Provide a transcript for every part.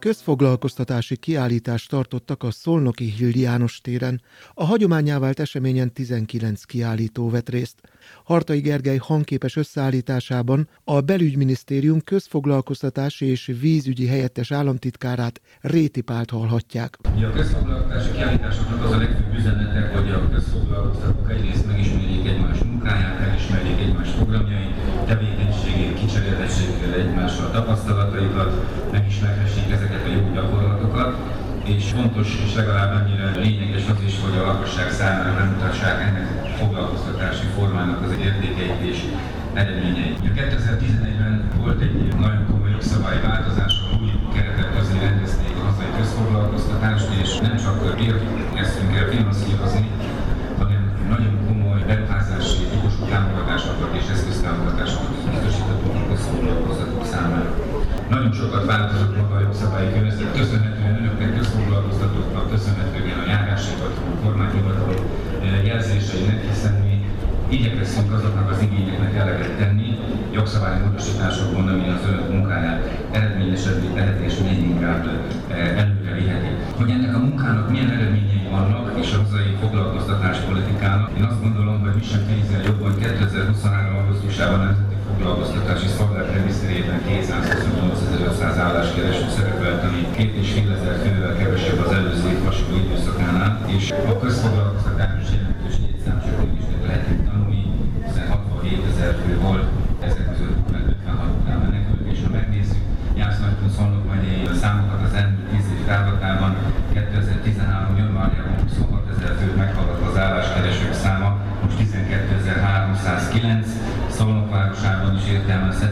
Közfoglalkoztatási kiállítást tartottak a Szolnoki Hill János téren. A hagyományá vált eseményen 19 kiállító vett részt. Hartai Gergely hangképes összeállításában a belügyminisztérium közfoglalkoztatási és vízügyi helyettes államtitkárát Réti Pált hallhatják. A közfoglalkoztatási kiállításoknak az a legfőbb üzenete, hogy a közfoglalkoztatók egyrészt megismerjék egymás munkáját, elismerjék egymás programjait, tevékenységét, kicserélhessék egymással tapasztalataikat, megismerhessék ezeket a jó gyakorlatokat, és fontos és legalább annyira lényeges az is, hogy a lakosság számára bemutassák ennek a foglalkoztatási formának az értékeit és eredményeit. 2011-ben volt egy nagyon komoly jogszabályváltozás, új keretek közé rendezték a hazai közfoglalkoztatást, és nem csak piacot kezdtünk el finanszírozni, hanem nagyon komoly beruházási típusú támogatásokat és eszköztámogatásokat biztosítottunk a. Nagyon sokat változott maga a jogszabályi környezet, köszönhetően önöknek, közfoglalkoztatóknak, köszönhetően a járáshivatal, kormányhivatal jelzéseinek, hiszen mi igyekszünk azoknak az igényeknek eleget tenni, jogszabályi módosításokban, ami az önök munkáját eredményesebbé teheti és még inkább előre viheti. Hogy ennek a munkának milyen eredményei vannak, és a hazai foglalkoztatás politikának, én azt gondolom, hogy mi sem pénzzel jobb, hogy 2023. augusztusában nemzeti foglalkoztatási szolgálat regiszterében 228.500 álláskereső szerepelt, ami két és fél ezer fővel kevesebb az előző év hasonló időszakánál, és a közfoglalkoztatás jelentős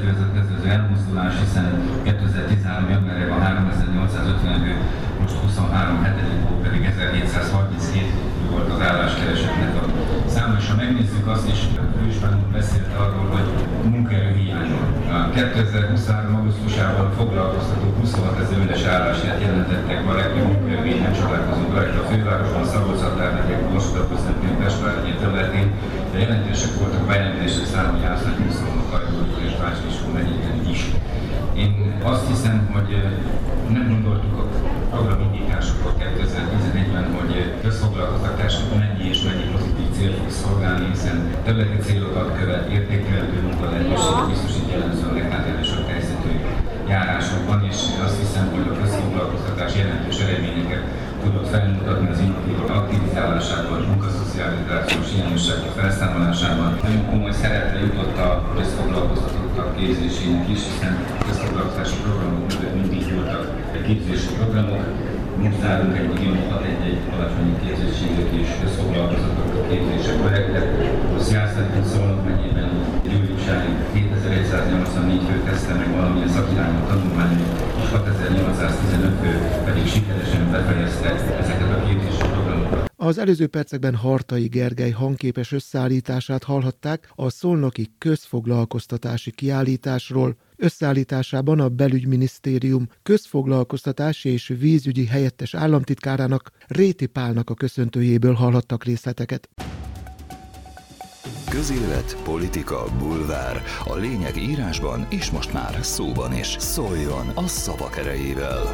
értelmezhető ez a kezdődő elmozdulás, hiszen 2013. januárjában 3850 most 23 hetedik pedig 1737 volt az álláskeresőknek a száma, és ha megnézzük azt is, Ősben beszélt arról, hogy munkaerő hiányról. 2023. augusztusában foglalkoztatók 26 ezer üres állását jelentettek a legtöbb munkaerő nem csodálkozunk a fővárosban, szabolcs megyek, Moskva közvetlenül Pestvárgyi területén, de jelentősek voltak bejelentések száma, hogy Jászlát, Muszolnok, Kajbúrúk és Bácskisó megyében is. Én azt hiszem, hogy nem gondoltuk a programindításokat 2011-ben, hogy közfoglalkoztatásnak mennyi és mennyi pozitív cél fog szolgálni, hiszen területi célokat követ, értékelhető munkalehetőséget biztosít jellemzően leghátrányosabb helyzetű járásokban, és azt hiszem, hogy a közfoglalkoztatás jelentős eredményeket tudott felmutatni az innovatívok aktivizálásában, munkaszocializációs hiányosságok felszámolásában. Nagyon komoly szerepre jutott a közfoglalkoztatottak képzésének is, hiszen a közfoglalkoztatási programok mögött mindig voltak képzési programok, most zárunk egy 6 egy, egy alacsonyi képzettségek és közfoglalkoztatottak képzése projektet. A Sziászlátban Szolnok megyében júliusáig 2184 fő kezdte meg valamilyen szakirányú tanulmányok, és 6815 fő pedig sikeresen befejezte ezeket a programokat. Az előző percekben Hartai Gergely hangképes összeállítását hallhatták a Szolnoki közfoglalkoztatási kiállításról, Összeállításában a belügyminisztérium közfoglalkoztatási és vízügyi helyettes államtitkárának Réti Pálnak a köszöntőjéből hallhattak részleteket. Közélet, politika, bulvár. A lényeg írásban és most már szóban is. Szóljon a szavak erejével!